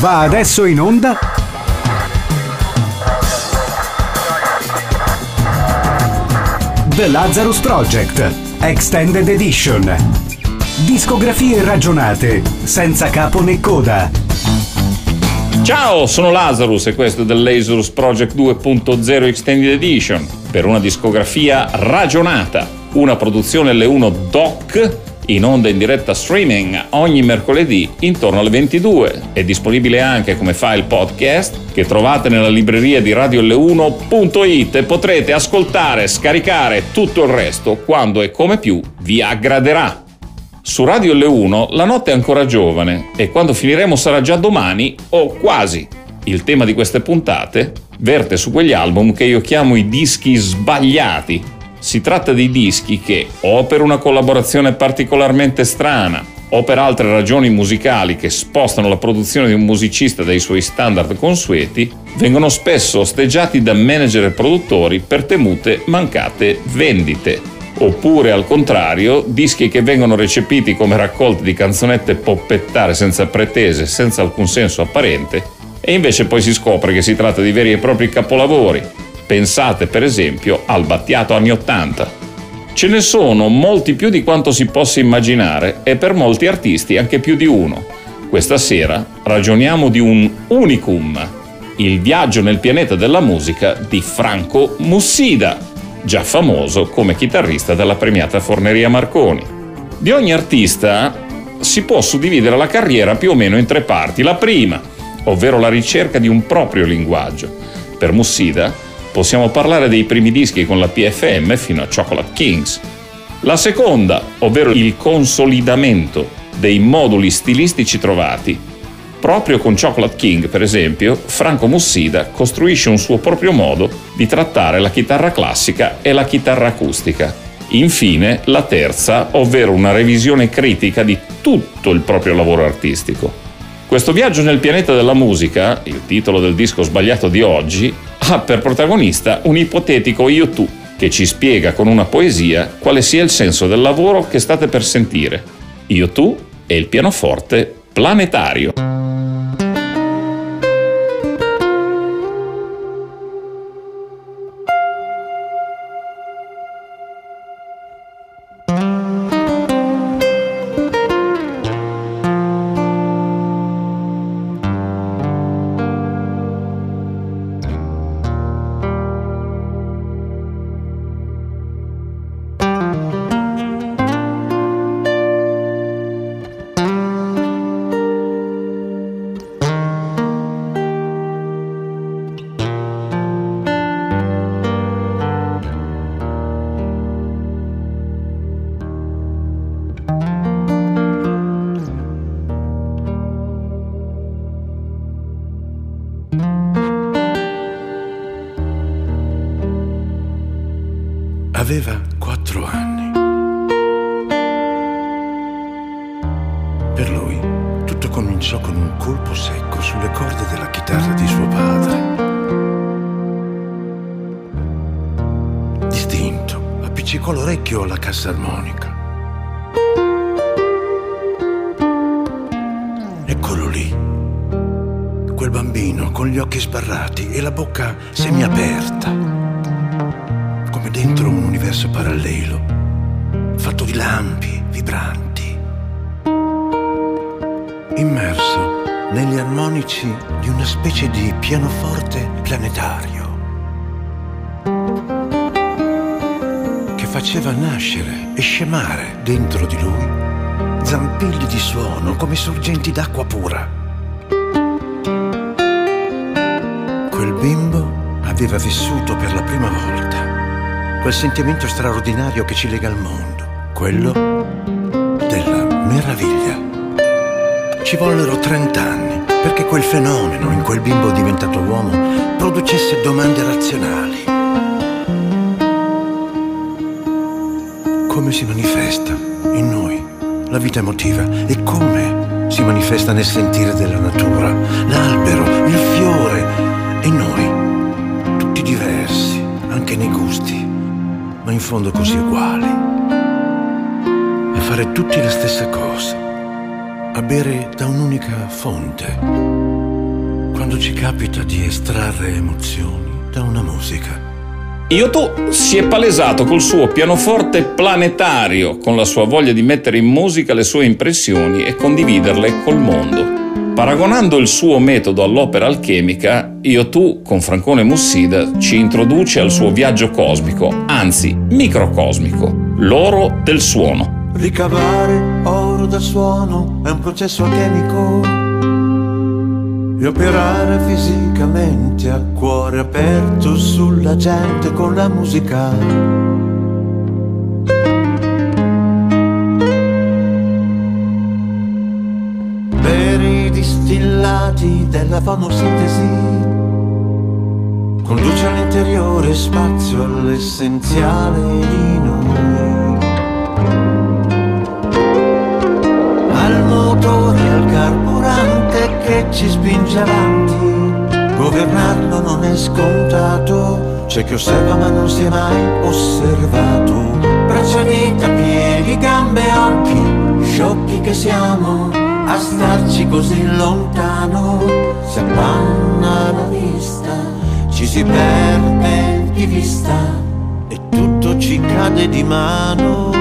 Va adesso in onda The Lazarus Project Extended Edition. Discografie ragionate, senza capo né coda. Ciao, sono Lazarus e questo è The Lazarus Project 2.0 Extended Edition per una discografia ragionata, una produzione L1 Doc in onda in diretta streaming ogni mercoledì intorno alle 22. È disponibile anche come file podcast che trovate nella libreria di radioL1.it e potrete ascoltare, scaricare tutto il resto quando e come più vi aggraderà. Su Radio L1 la notte è ancora giovane e quando finiremo sarà già domani o quasi. Il tema di queste puntate verte su quegli album che io chiamo i dischi sbagliati si tratta di dischi che, o per una collaborazione particolarmente strana, o per altre ragioni musicali che spostano la produzione di un musicista dai suoi standard consueti, vengono spesso osteggiati da manager e produttori per temute mancate vendite. Oppure, al contrario, dischi che vengono recepiti come raccolte di canzonette poppettare senza pretese, senza alcun senso apparente, e invece poi si scopre che si tratta di veri e propri capolavori, Pensate per esempio al Battiato anni 80. Ce ne sono molti più di quanto si possa immaginare e per molti artisti anche più di uno. Questa sera ragioniamo di un unicum, il viaggio nel pianeta della musica di Franco Mussida, già famoso come chitarrista della premiata Forneria Marconi. Di ogni artista si può suddividere la carriera più o meno in tre parti. La prima, ovvero la ricerca di un proprio linguaggio. Per Mussida possiamo parlare dei primi dischi con la PFM fino a Chocolate Kings. La seconda, ovvero il consolidamento dei moduli stilistici trovati. Proprio con Chocolate King, per esempio, Franco Mussida costruisce un suo proprio modo di trattare la chitarra classica e la chitarra acustica. Infine, la terza, ovvero una revisione critica di tutto il proprio lavoro artistico. Questo viaggio nel pianeta della musica, il titolo del disco sbagliato di oggi, ha per protagonista un ipotetico io tu che ci spiega con una poesia quale sia il senso del lavoro che state per sentire. Io tu e il pianoforte planetario. L'orecchio alla cassa armonica. Eccolo lì, quel bambino con gli occhi sbarrati e la bocca semiaperta. Dentro un universo parallelo, fatto di lampi vibranti, immerso negli armonici di una specie di pianoforte planetario, faceva nascere e scemare dentro di lui zampilli di suono come sorgenti d'acqua pura. Quel bimbo aveva vissuto per la prima volta quel sentimento straordinario che ci lega al mondo, quello della meraviglia. Ci vollero 30 anni perché quel fenomeno in quel bimbo diventato uomo producesse domande razionali. Come si manifesta in noi la vita emotiva e come si manifesta nel sentire della natura, l'albero, il fiore e noi, tutti diversi, anche nei gusti ma in fondo così uguali. fare tutti la stessa cosa, a bere da un'unica fonte, quando ci capita di estrarre emozioni da una musica. Iotù si è palesato col suo pianoforte planetario, con la sua voglia di mettere in musica le sue impressioni e condividerle col mondo. Paragonando il suo metodo all'opera alchemica, Iotù con Francone Mussida ci introduce al suo viaggio cosmico, anzi microcosmico, l'oro del suono. Ricavare oro dal suono è un processo alchemico e operare fisicamente a cuore aperto sulla gente con la musica. Per i distillati della famosintesi conduce all'interiore spazio all'essenziale di noi. Al motore, al carburante che ci spinge avanti. Governarlo non è scontato, c'è chi osserva ma non si è mai osservato. Braccia, dita, piedi, gambe, occhi, sciocchi che siamo a starci così lontano. Si appanna la vista, ci si perde di vista e tutto ci cade di mano.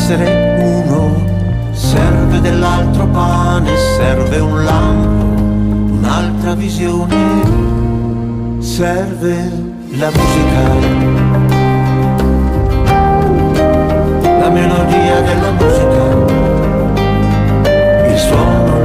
Essere uno. Serve dell'altro pane, serve un lampo, un'altra visione. Serve la musica, la melodia della musica, il suono,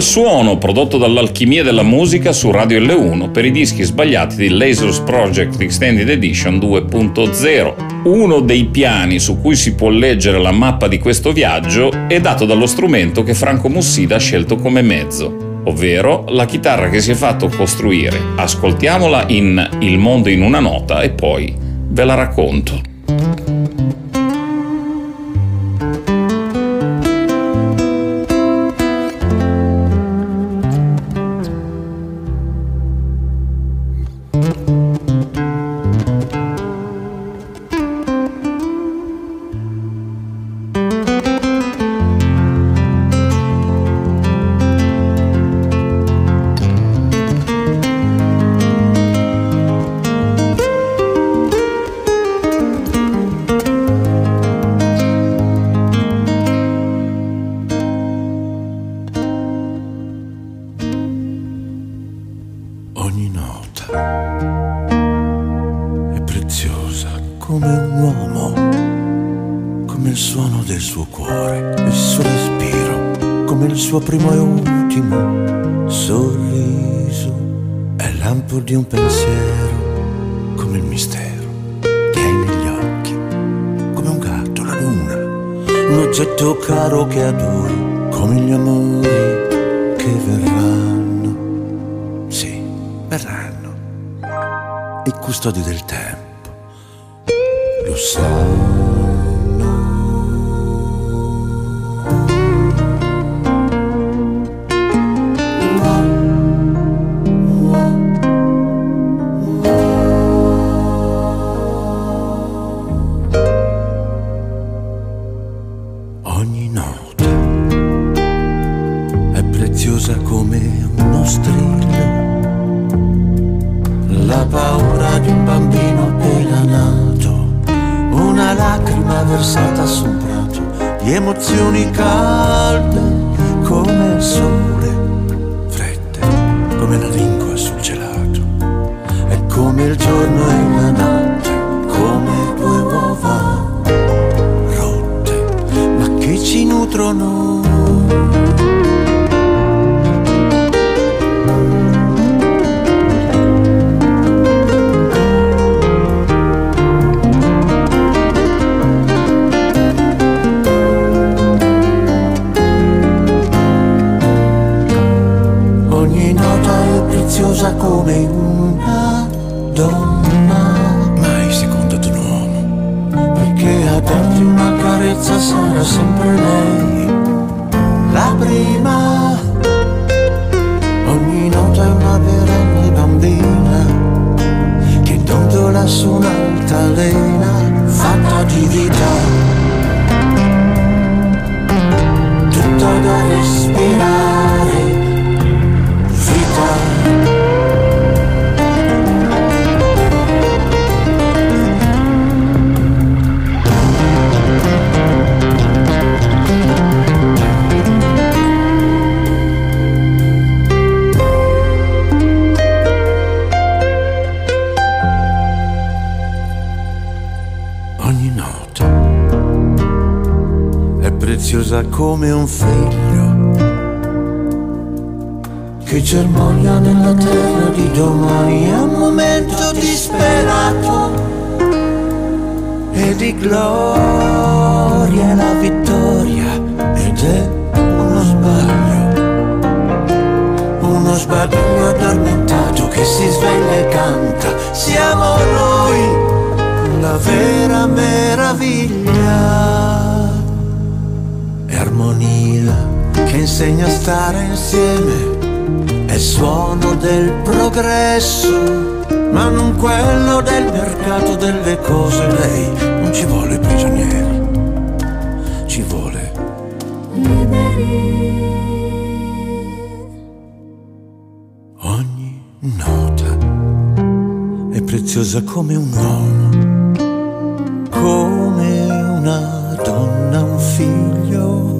Del suono, prodotto dall'alchimia della musica su Radio L1 per i dischi sbagliati di Lasers Project Extended Edition 2.0. Uno dei piani su cui si può leggere la mappa di questo viaggio è dato dallo strumento che Franco Mussida ha scelto come mezzo, ovvero la chitarra che si è fatto costruire. Ascoltiamola in Il mondo in una nota e poi ve la racconto. Di emozioni calde come il sole, uno sbaglio addormentato che si sveglia e canta. Siamo noi la vera meraviglia armonia che insegna a stare insieme, è suono del progresso, ma non quello del mercato delle cose. Lei non ci vuole prigionieri, ci vuole liberi. Preziosa come un uomo, come una donna, un figlio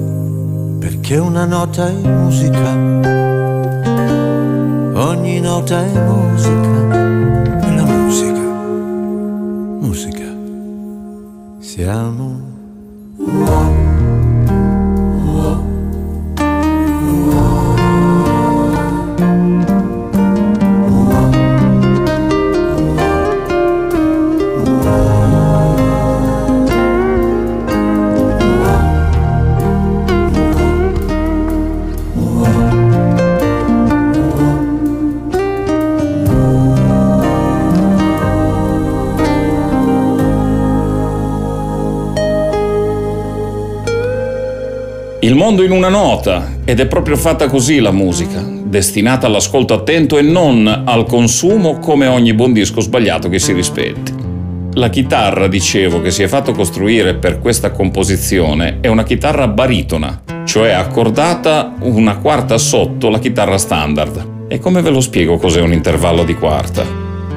che una nota è musica, ogni nota è musica, e la musica, musica, siamo. Mondo in una nota, ed è proprio fatta così la musica, destinata all'ascolto attento e non al consumo come ogni buon disco sbagliato che si rispetti. La chitarra, dicevo, che si è fatto costruire per questa composizione è una chitarra baritona, cioè accordata una quarta sotto la chitarra standard. E come ve lo spiego cos'è un intervallo di quarta?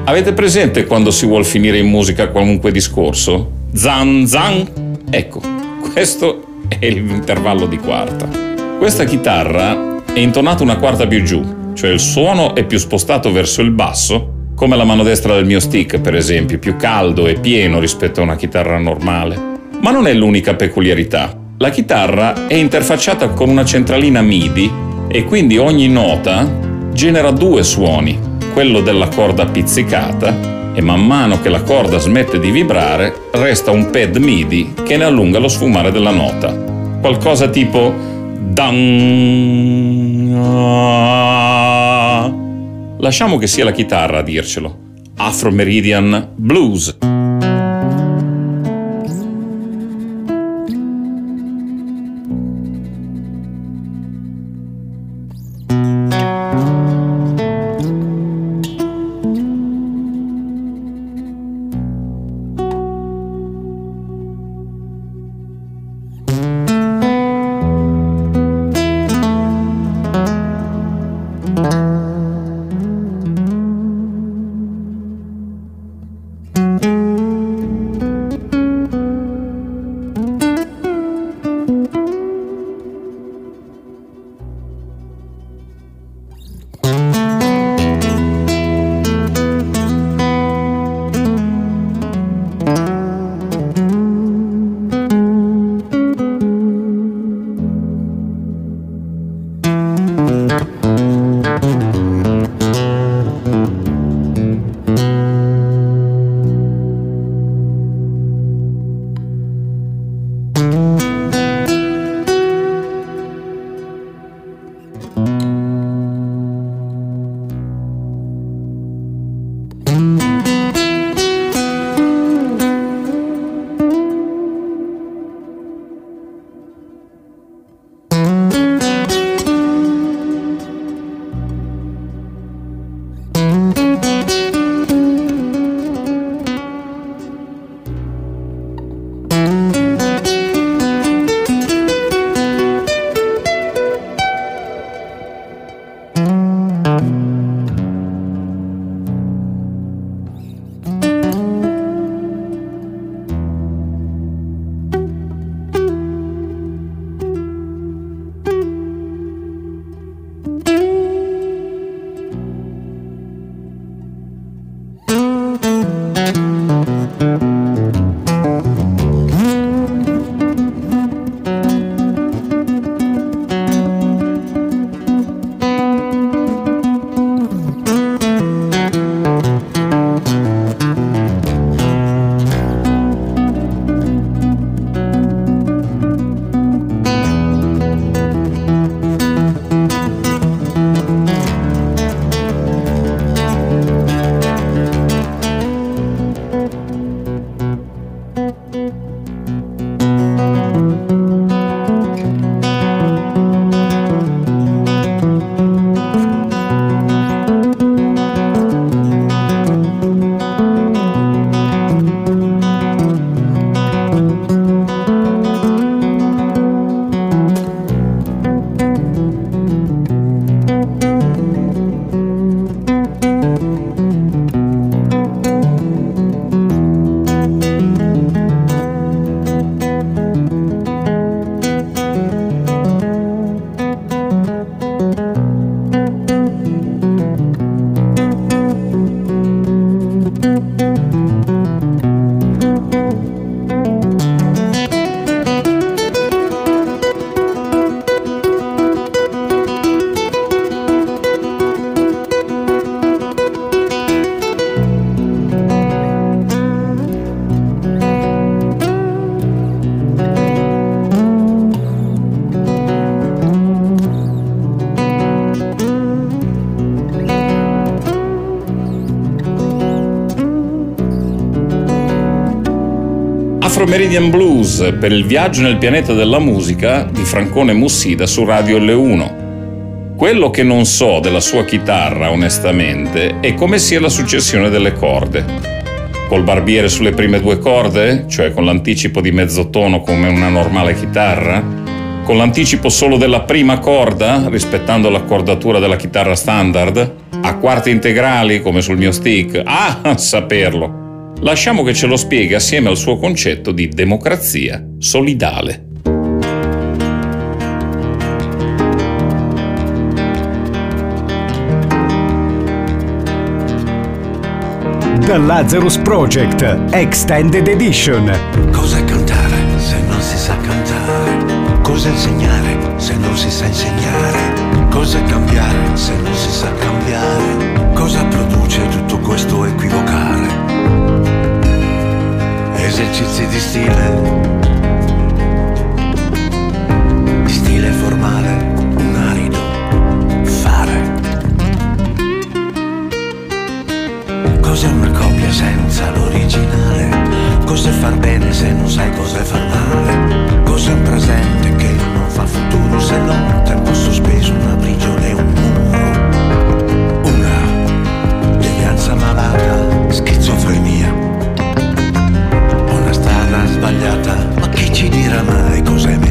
Avete presente quando si vuol finire in musica qualunque discorso? Zan zan? Ecco, questo è l'intervallo di quarta. Questa chitarra è intonata una quarta più giù, cioè il suono è più spostato verso il basso come la mano destra del mio stick, per esempio, più caldo e pieno rispetto a una chitarra normale. Ma non è l'unica peculiarità. La chitarra è interfacciata con una centralina MIDI e quindi ogni nota genera due suoni, quello della corda pizzicata e man mano che la corda smette di vibrare resta un pad MIDI che ne allunga lo sfumare della nota. Qualcosa tipo Lasciamo che sia la chitarra a dircelo. Afro Meridian Blues. Afro Meridian Blues per il viaggio nel pianeta della musica di Francone Mussida su Radio L1. Quello che non so della sua chitarra, onestamente, è come sia la successione delle corde. Col barbiere sulle prime due corde, cioè con l'anticipo di mezzo tono come una normale chitarra, con l'anticipo solo della prima corda, rispettando l'accordatura della chitarra standard, a quarti integrali come sul mio stick. Ah, saperlo! Lasciamo che ce lo spieghi assieme al suo concetto di democrazia solidale. The Lazarus Project Extended Edition. Cosa cantare se non si sa cantare? Cosa insegnare se non si sa insegnare? Cosa cambiare se non si sa cambiare? Cosa produce tutto questo equivocare? Esercizi di stile, di stile formale, un arido fare. Cos'è una coppia senza l'originale? Cos'è far bene se non sai cos'è far male? Cos'è un presente che non fa futuro se non cosas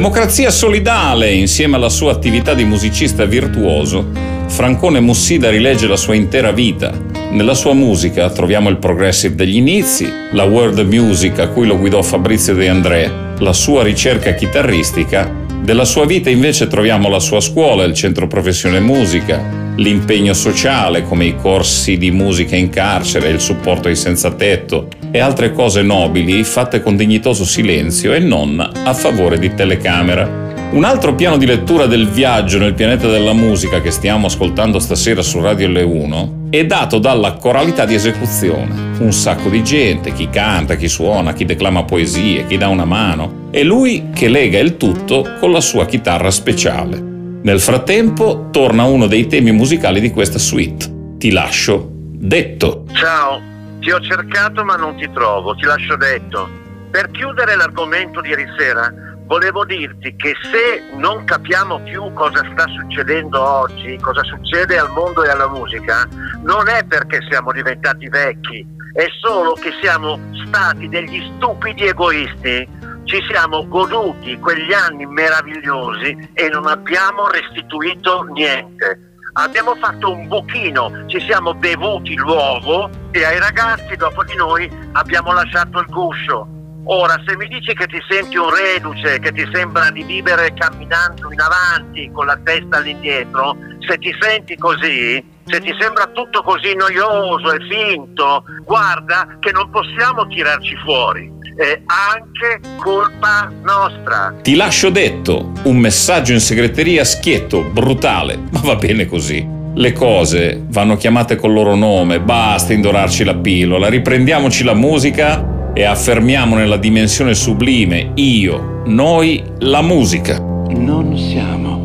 Democrazia solidale, insieme alla sua attività di musicista virtuoso, Francone Mussida rilegge la sua intera vita. Nella sua musica troviamo il progressive degli inizi, la world music a cui lo guidò Fabrizio De André, la sua ricerca chitarristica. Della sua vita invece troviamo la sua scuola, il centro professione musica, l'impegno sociale come i corsi di musica in carcere, il supporto ai senza tetto, e altre cose nobili fatte con dignitoso silenzio e non a favore di telecamera. Un altro piano di lettura del viaggio nel pianeta della musica che stiamo ascoltando stasera su Radio L1 è dato dalla coralità di esecuzione. Un sacco di gente, chi canta, chi suona, chi declama poesie, chi dà una mano, e lui che lega il tutto con la sua chitarra speciale. Nel frattempo torna uno dei temi musicali di questa suite. Ti lascio detto. Ciao, ti ho cercato ma non ti trovo, ti lascio detto. Per chiudere l'argomento di ieri sera, volevo dirti che se non capiamo più cosa sta succedendo oggi, cosa succede al mondo e alla musica, non è perché siamo diventati vecchi, è solo che siamo stati degli stupidi egoisti. Ci siamo goduti quegli anni meravigliosi e non abbiamo restituito niente abbiamo fatto un buchino, ci siamo bevuti l'uovo e ai ragazzi dopo di noi abbiamo lasciato il guscio. Ora, se mi dici che ti senti un reduce, che ti sembra di vivere camminando in avanti con la testa all'indietro, se ti senti così, se ti sembra tutto così noioso e finto, guarda che non possiamo tirarci fuori è anche colpa nostra. Ti lascio detto, un messaggio in segreteria schietto, brutale, ma va bene così. Le cose vanno chiamate col loro nome, basta indorarci la pillola, riprendiamoci la musica e affermiamo nella dimensione sublime io, noi, la musica. Non siamo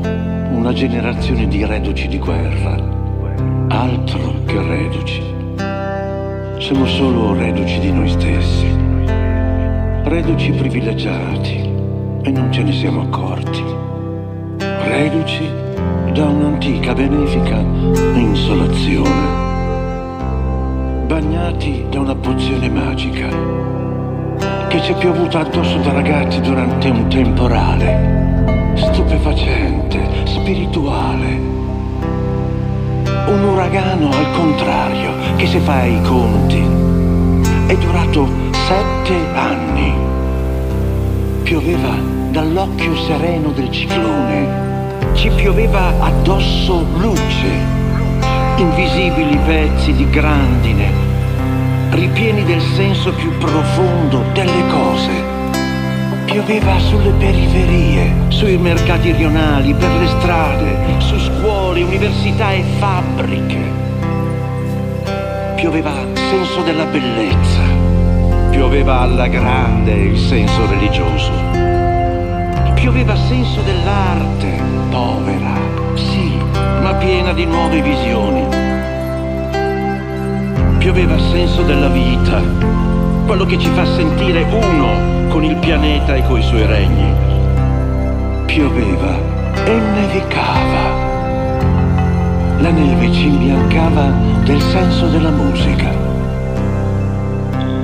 una generazione di reduci di guerra, altro che reduci. Siamo solo reduci di noi stessi reduci privilegiati e non ce ne siamo accorti. Reduci da un'antica benefica insolazione, bagnati da una pozione magica che ci è piovuta addosso da ragazzi durante un temporale, stupefacente, spirituale. Un uragano al contrario che se fa i conti è durato sette anni. Pioveva dall'occhio sereno del ciclone, ci pioveva addosso luce, invisibili pezzi di grandine, ripieni del senso più profondo delle cose. Pioveva sulle periferie, sui mercati rionali, per le strade, su scuole, università e fabbriche. Pioveva senso della bellezza Pioveva alla grande il senso religioso. Pioveva senso dell'arte, povera, sì, ma piena di nuove visioni. Pioveva senso della vita, quello che ci fa sentire uno con il pianeta e coi suoi regni. Pioveva e nevicava. La neve ci imbiancava del senso della musica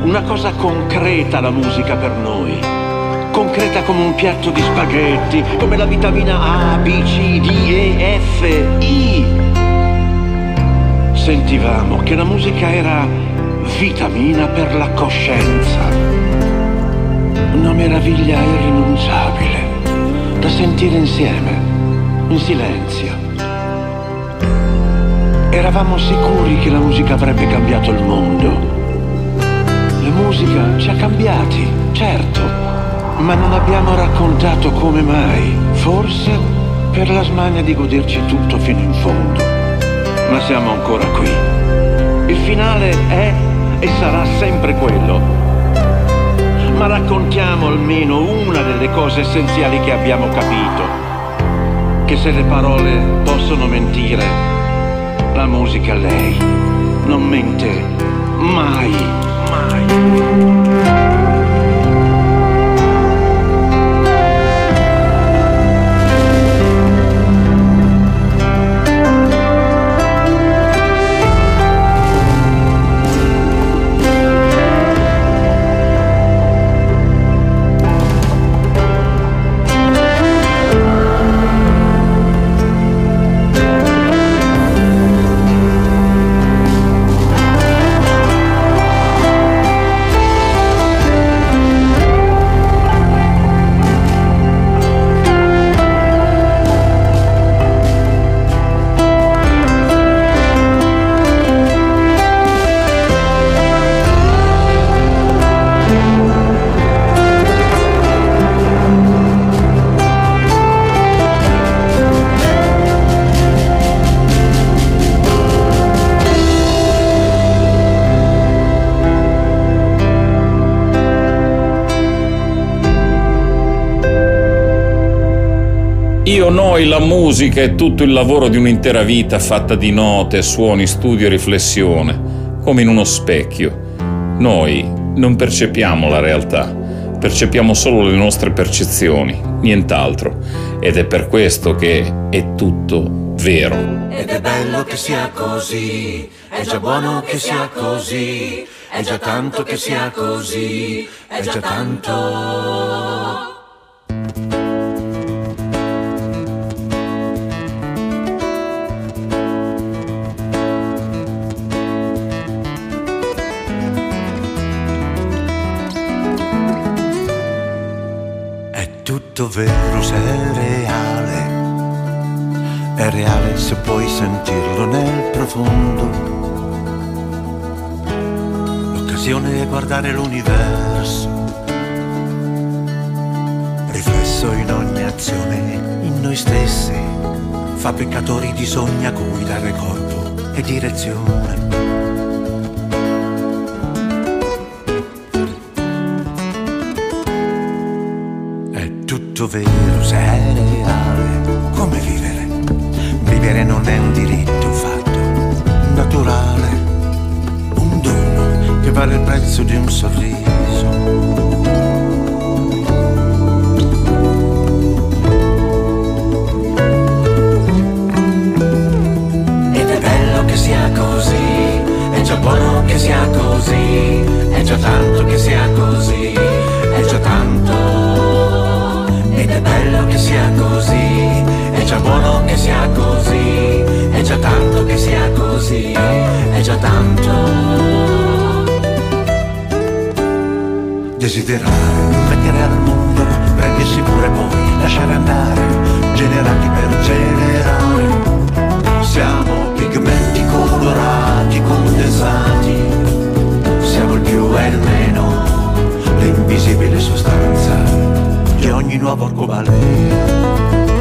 una cosa concreta la musica per noi. Concreta come un piatto di spaghetti, come la vitamina A, B, C, D, E, F, I. Sentivamo che la musica era vitamina per la coscienza. Una meraviglia irrinunciabile da sentire insieme, in silenzio. Eravamo sicuri che la musica avrebbe cambiato il mondo la musica ci ha cambiati, certo, ma non abbiamo raccontato come mai. Forse per la smania di goderci tutto fino in fondo. Ma siamo ancora qui. Il finale è e sarà sempre quello. Ma raccontiamo almeno una delle cose essenziali che abbiamo capito. Che se le parole possono mentire, la musica lei non mente mai mai. Io, noi, la musica è tutto il lavoro di un'intera vita fatta di note, suoni, studio e riflessione, come in uno specchio. Noi non percepiamo la realtà, percepiamo solo le nostre percezioni, nient'altro. Ed è per questo che è tutto vero. Ed è bello che sia così, è già buono che sia così, è già tanto che sia così, è già tanto. Vero se è reale. È reale se puoi sentirlo nel profondo. L'occasione è guardare l'universo. Riflesso in ogni azione, in noi stessi. Fabbricatori di sogni a cui dare corpo e direzione. Tutto vero, se è reale, come vivere? Vivere non è un diritto, un fatto naturale, un dono che vale il prezzo di un sorriso. Ed è bello che sia così, è già buono che sia così, è già tanto che sia così, bello che sia così, è già buono che sia così, è già tanto che sia così, è già tanto. Desiderare, mettere al mondo, prendersi pure poi, lasciare andare, generati per generare. Siamo pigmenti colorati, condensati, siamo il più e il meno, l'invisibile sostanza di ogni nuovo arcobaleno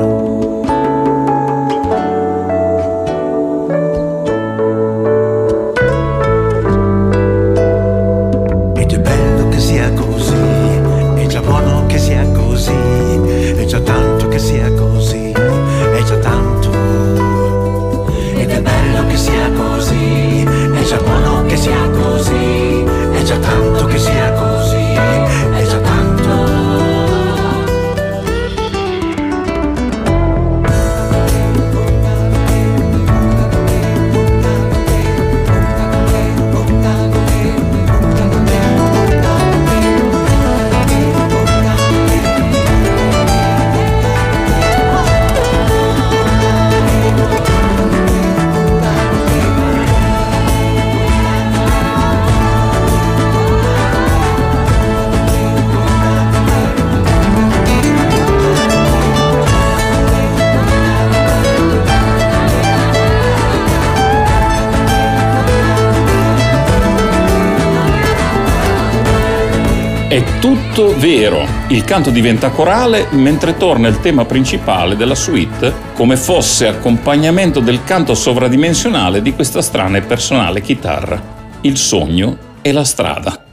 tutto vero. Il canto diventa corale mentre torna il tema principale della suite come fosse accompagnamento del canto sovradimensionale di questa strana e personale chitarra. Il sogno e la strada.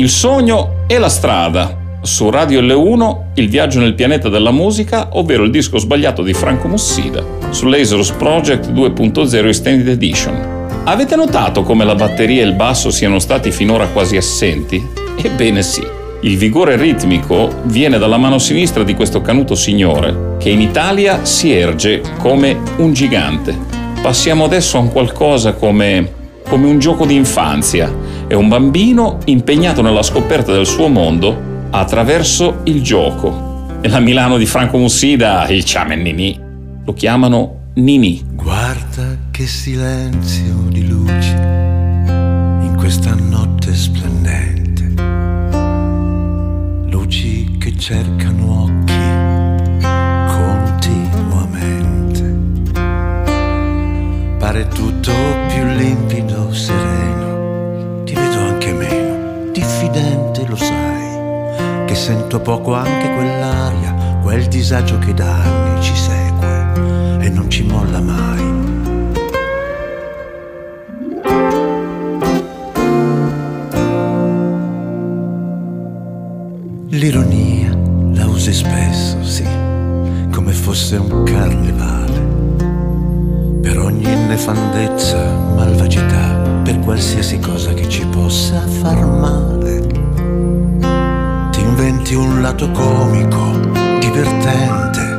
Il sogno e la strada. Su Radio L1 Il viaggio nel pianeta della musica, ovvero il disco sbagliato di Franco Mussida, su Lasers Project 2.0 Extended Edition. Avete notato come la batteria e il basso siano stati finora quasi assenti? Ebbene sì. Il vigore ritmico viene dalla mano sinistra di questo canuto signore, che in Italia si erge come un gigante. Passiamo adesso a un qualcosa come come un gioco di infanzia. È un bambino impegnato nella scoperta del suo mondo attraverso il gioco. Nella Milano di Franco Mussida, il Ciamen Nini, lo chiamano Nini. Guarda che silenzio di luci in questa notte splendente. Luci che cercano occhi continuamente. Pare tutto sento poco anche quell'aria, quel disagio che da anni ci segue e non ci molla mai. L'ironia la usi spesso, sì, come fosse un carnevale, però ogni nefandezza, malvagità, per qualsiasi cosa che ci possa far male. Ti inventi un lato comico, divertente.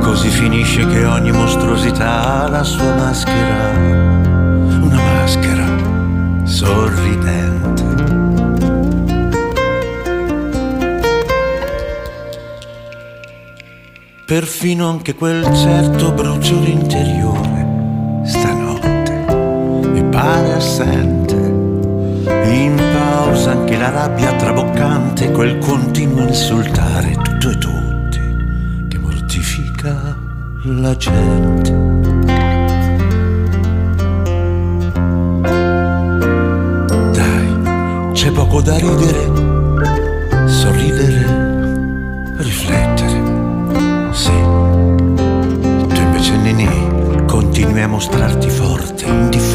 Così finisce che ogni mostruosità ha la sua maschera, una maschera sorridente. Perfino anche quel certo bruciore interiore stanotte mi pare assente. In pausa anche la rabbia traboccante, quel continuo insultare tutto e tutti che mortifica la gente. Dai, c'è poco da ridere, sorridere, riflettere. Sì, tu invece Nini continui a mostrarti forte, indifferente,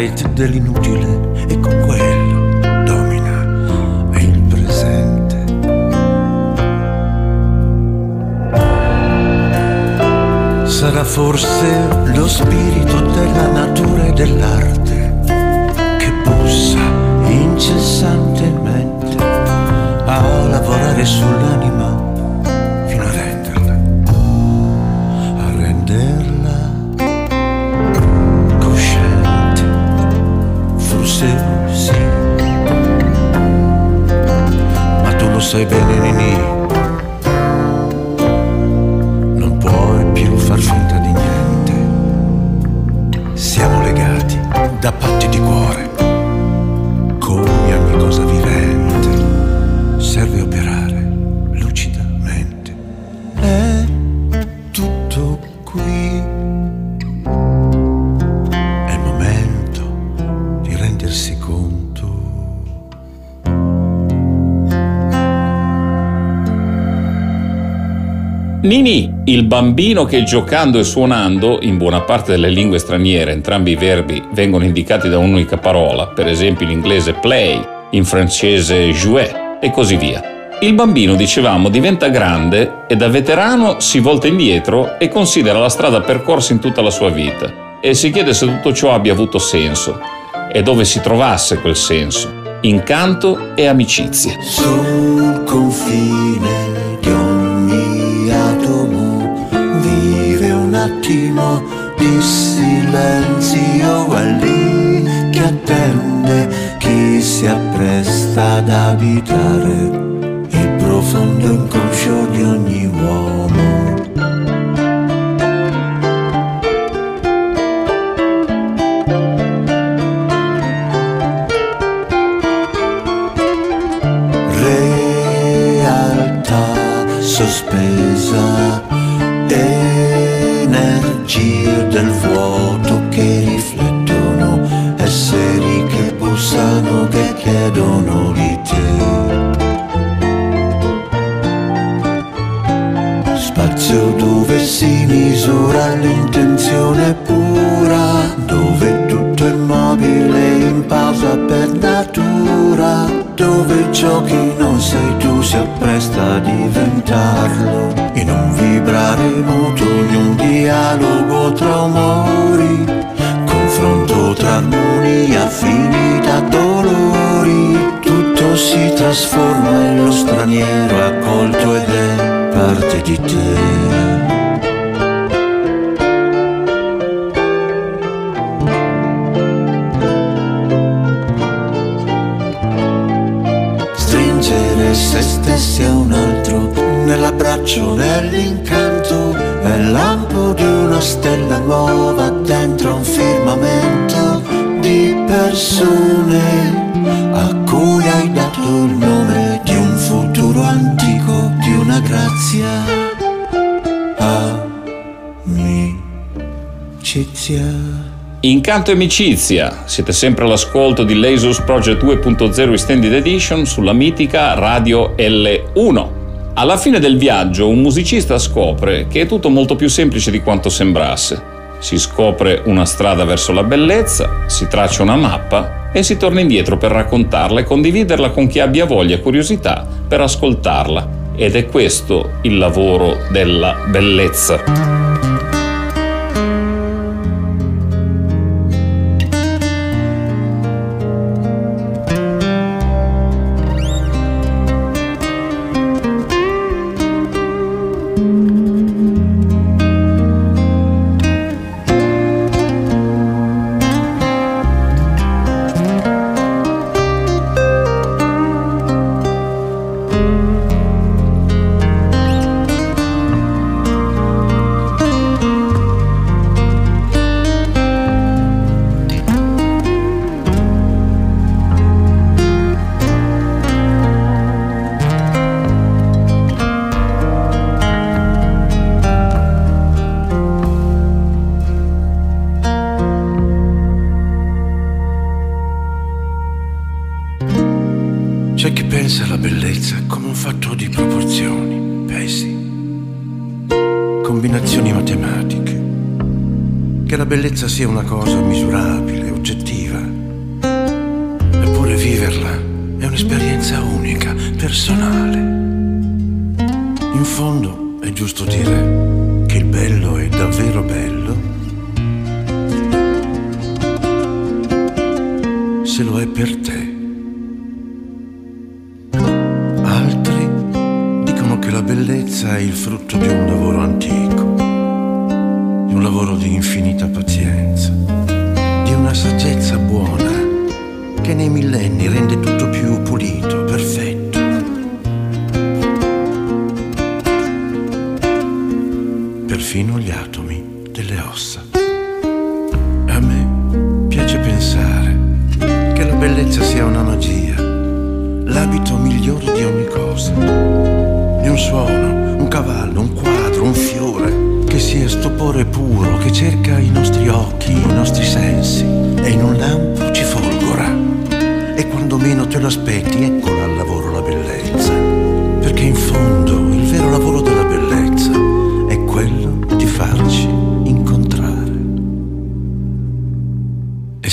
copyright dell'inutile e con quello domina il presente. Sarà forse forse sì. Ma tu lo sai bene, Nini, non puoi più far finta di niente. Siamo legati da patti di cuore, Nini, il bambino che giocando e suonando, in buona parte delle lingue straniere entrambi i verbi vengono indicati da un'unica parola, per esempio in inglese play, in francese jouer e così via. Il bambino, dicevamo, diventa grande e da veterano si volta indietro e considera la strada percorsa in tutta la sua vita e si chiede se tutto ciò abbia avuto senso e dove si trovasse quel senso, incanto e amicizia. Sul confine un attimo di silenzio è lì che attende chi si appresta ad abitare il profondo inconscio di ogni uomo. spazio dove si misura l'intenzione pura, dove tutto è mobile in pausa per natura, dove ciò che non sei tu si appresta a diventarlo, in un vibrare muto, in un dialogo tra umori, confronto tra armonia finita dolori, tutto si trasforma e lo straniero accolto ed è parte di te. Se stessi a un altro nell'abbraccio, nell'incanto è il lampo di una stella nuova dentro un firmamento di persone a amicizia. Incanto e amicizia, siete sempre all'ascolto di Lasers Project 2.0 Extended Edition sulla mitica Radio L1. Alla fine del viaggio un musicista scopre che è tutto molto più semplice di quanto sembrasse. Si scopre una strada verso la bellezza, si traccia una mappa e si torna indietro per raccontarla e condividerla con chi abbia voglia e curiosità per ascoltarla. Ed è questo il lavoro della bellezza. Sia una cosa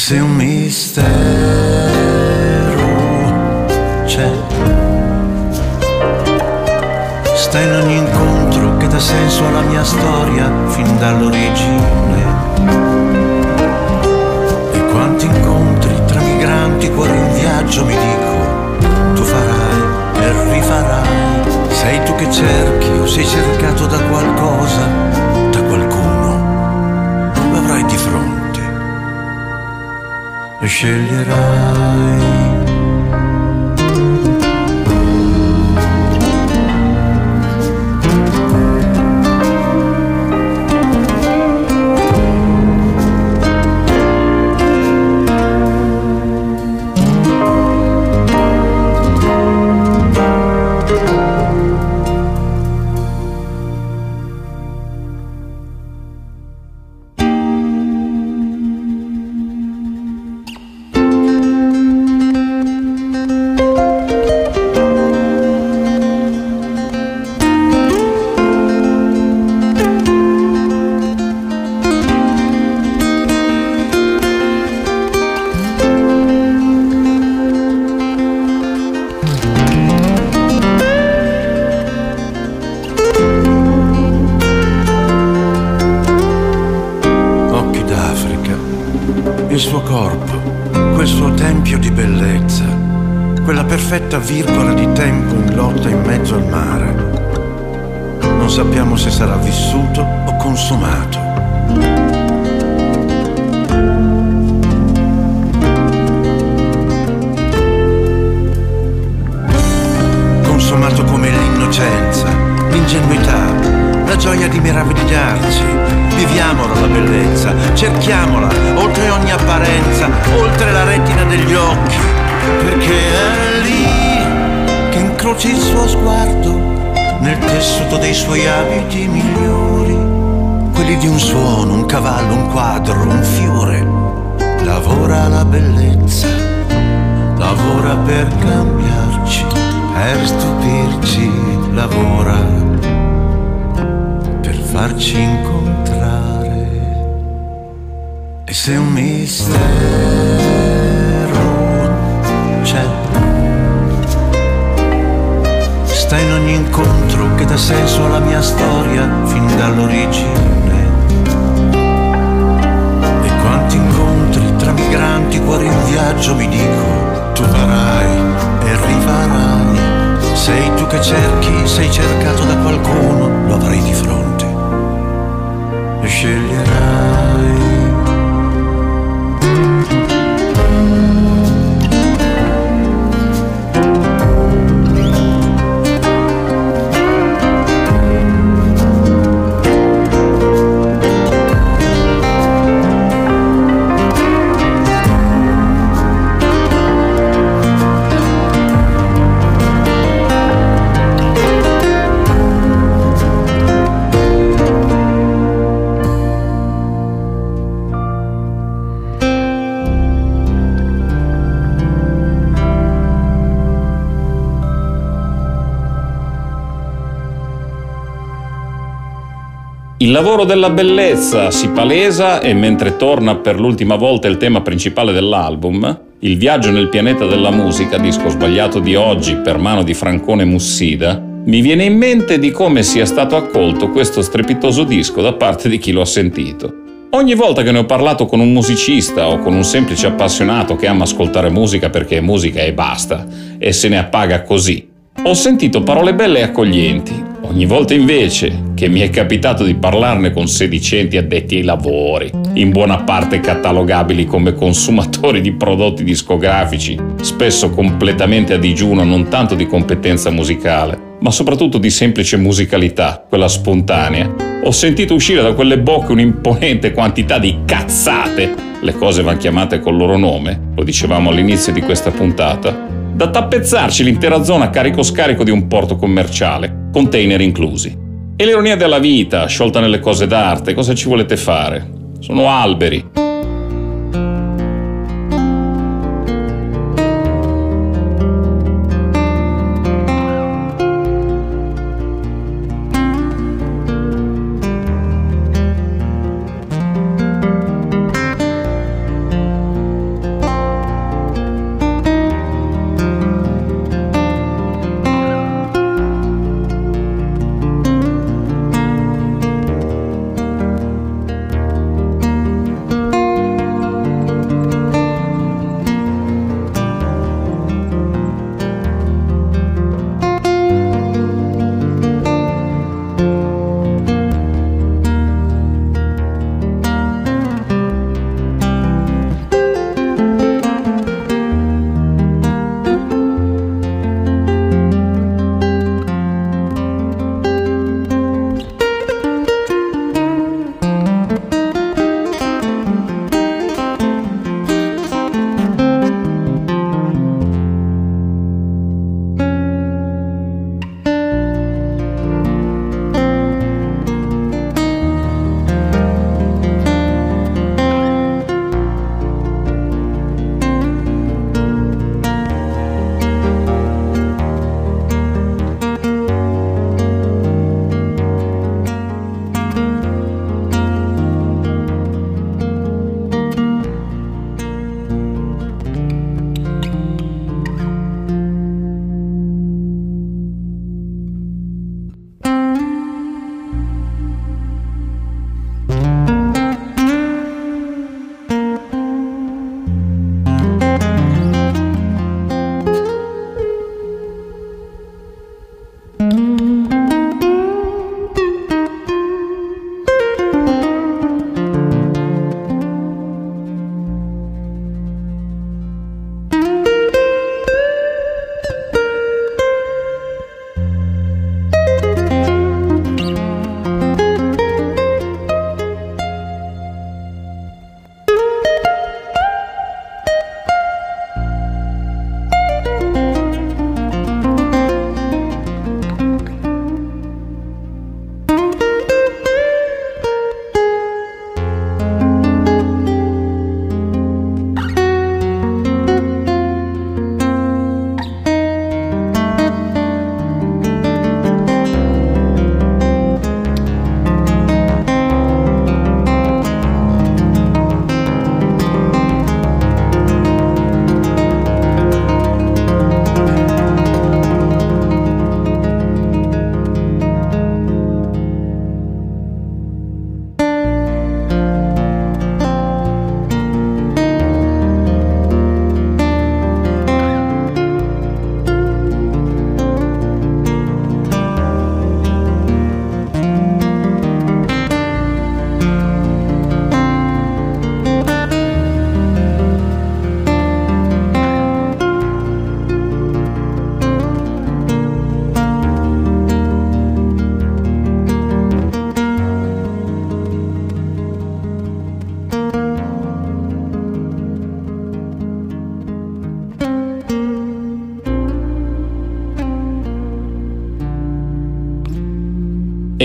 se un mistero c'è, sta in ogni incontro dà senso alla mia storia fin dall'origine. E quanti incontri tra migranti, cuore in viaggio, mi dico, tu farai e rifarai. Sei tu che cerchi o sei cercato da qualcosa, e sceglierai. Consumato come l'innocenza, l'ingenuità, la gioia di meravigliarci. Viviamola la bellezza, cerchiamola oltre ogni apparenza, oltre la retina degli occhi, perché è lì che incroci il suo sguardo nel tessuto dei suoi abiti migliori, quelli di un suono, un cavallo, un quadro, un fiore. Lavora la bellezza, lavora per cambiarci, per stupirci, lavora farci incontrare. E se un mistero c'è, sta in ogni incontro che dà senso alla mia storia fin dall'origine. E quanti incontri tra migranti, cuori in viaggio, mi dico, tu farai e rifarai. Sei tu che cerchi, sei cercato da qualcuno, lo avrai di fronte sceglierai. Il lavoro della bellezza si palesa e mentre torna per l'ultima volta il tema principale dell'album, Il viaggio nel pianeta della musica, disco sbagliato di oggi per mano di Francone Mussida, mi viene in mente di come sia stato accolto questo strepitoso disco da parte di chi lo ha sentito. Ogni volta che ne ho parlato con un musicista o con un semplice appassionato che ama ascoltare musica perché è musica e basta, e se ne appaga così, ho sentito parole belle e accoglienti. Ogni volta invece che mi è capitato di parlarne con sedicenti addetti ai lavori, in buona parte catalogabili come consumatori di prodotti discografici, spesso completamente a digiuno non tanto di competenza musicale, ma soprattutto di semplice musicalità, quella spontanea, ho sentito uscire da quelle bocche un'imponente quantità di cazzate. Le cose vanno chiamate col loro nome, lo dicevamo all'inizio di questa puntata, da tappezzarci l'intera zona carico-scarico di un porto commerciale, container inclusi. E l'ironia della vita, sciolta nelle cose d'arte, cosa ci volete fare? Sono alberi,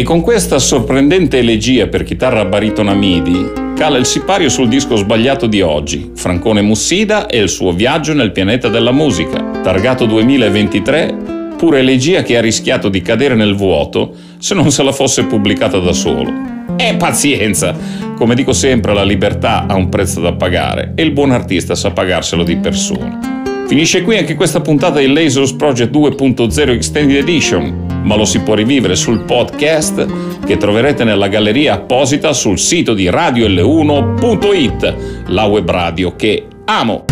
E con questa sorprendente elegia per chitarra baritona MIDI cala il sipario sul disco sbagliato di oggi, Francone Mussida e il suo viaggio nel pianeta della musica, targato 2023, pure elegia che ha rischiato di cadere nel vuoto se non se la fosse pubblicata da solo. E pazienza! Come dico sempre, la libertà ha un prezzo da pagare e il buon artista sa pagarselo di persona. Finisce qui anche questa puntata di Lasers Project 2.0 Extended Edition, ma lo si può rivivere sul podcast che troverete nella galleria apposita sul sito di radiol1.it, la web radio che amo.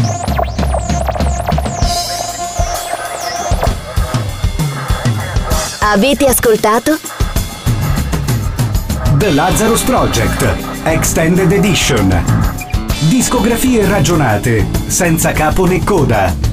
Avete ascoltato? The Lazarus Project Extended Edition. Discografie ragionate, senza capo né coda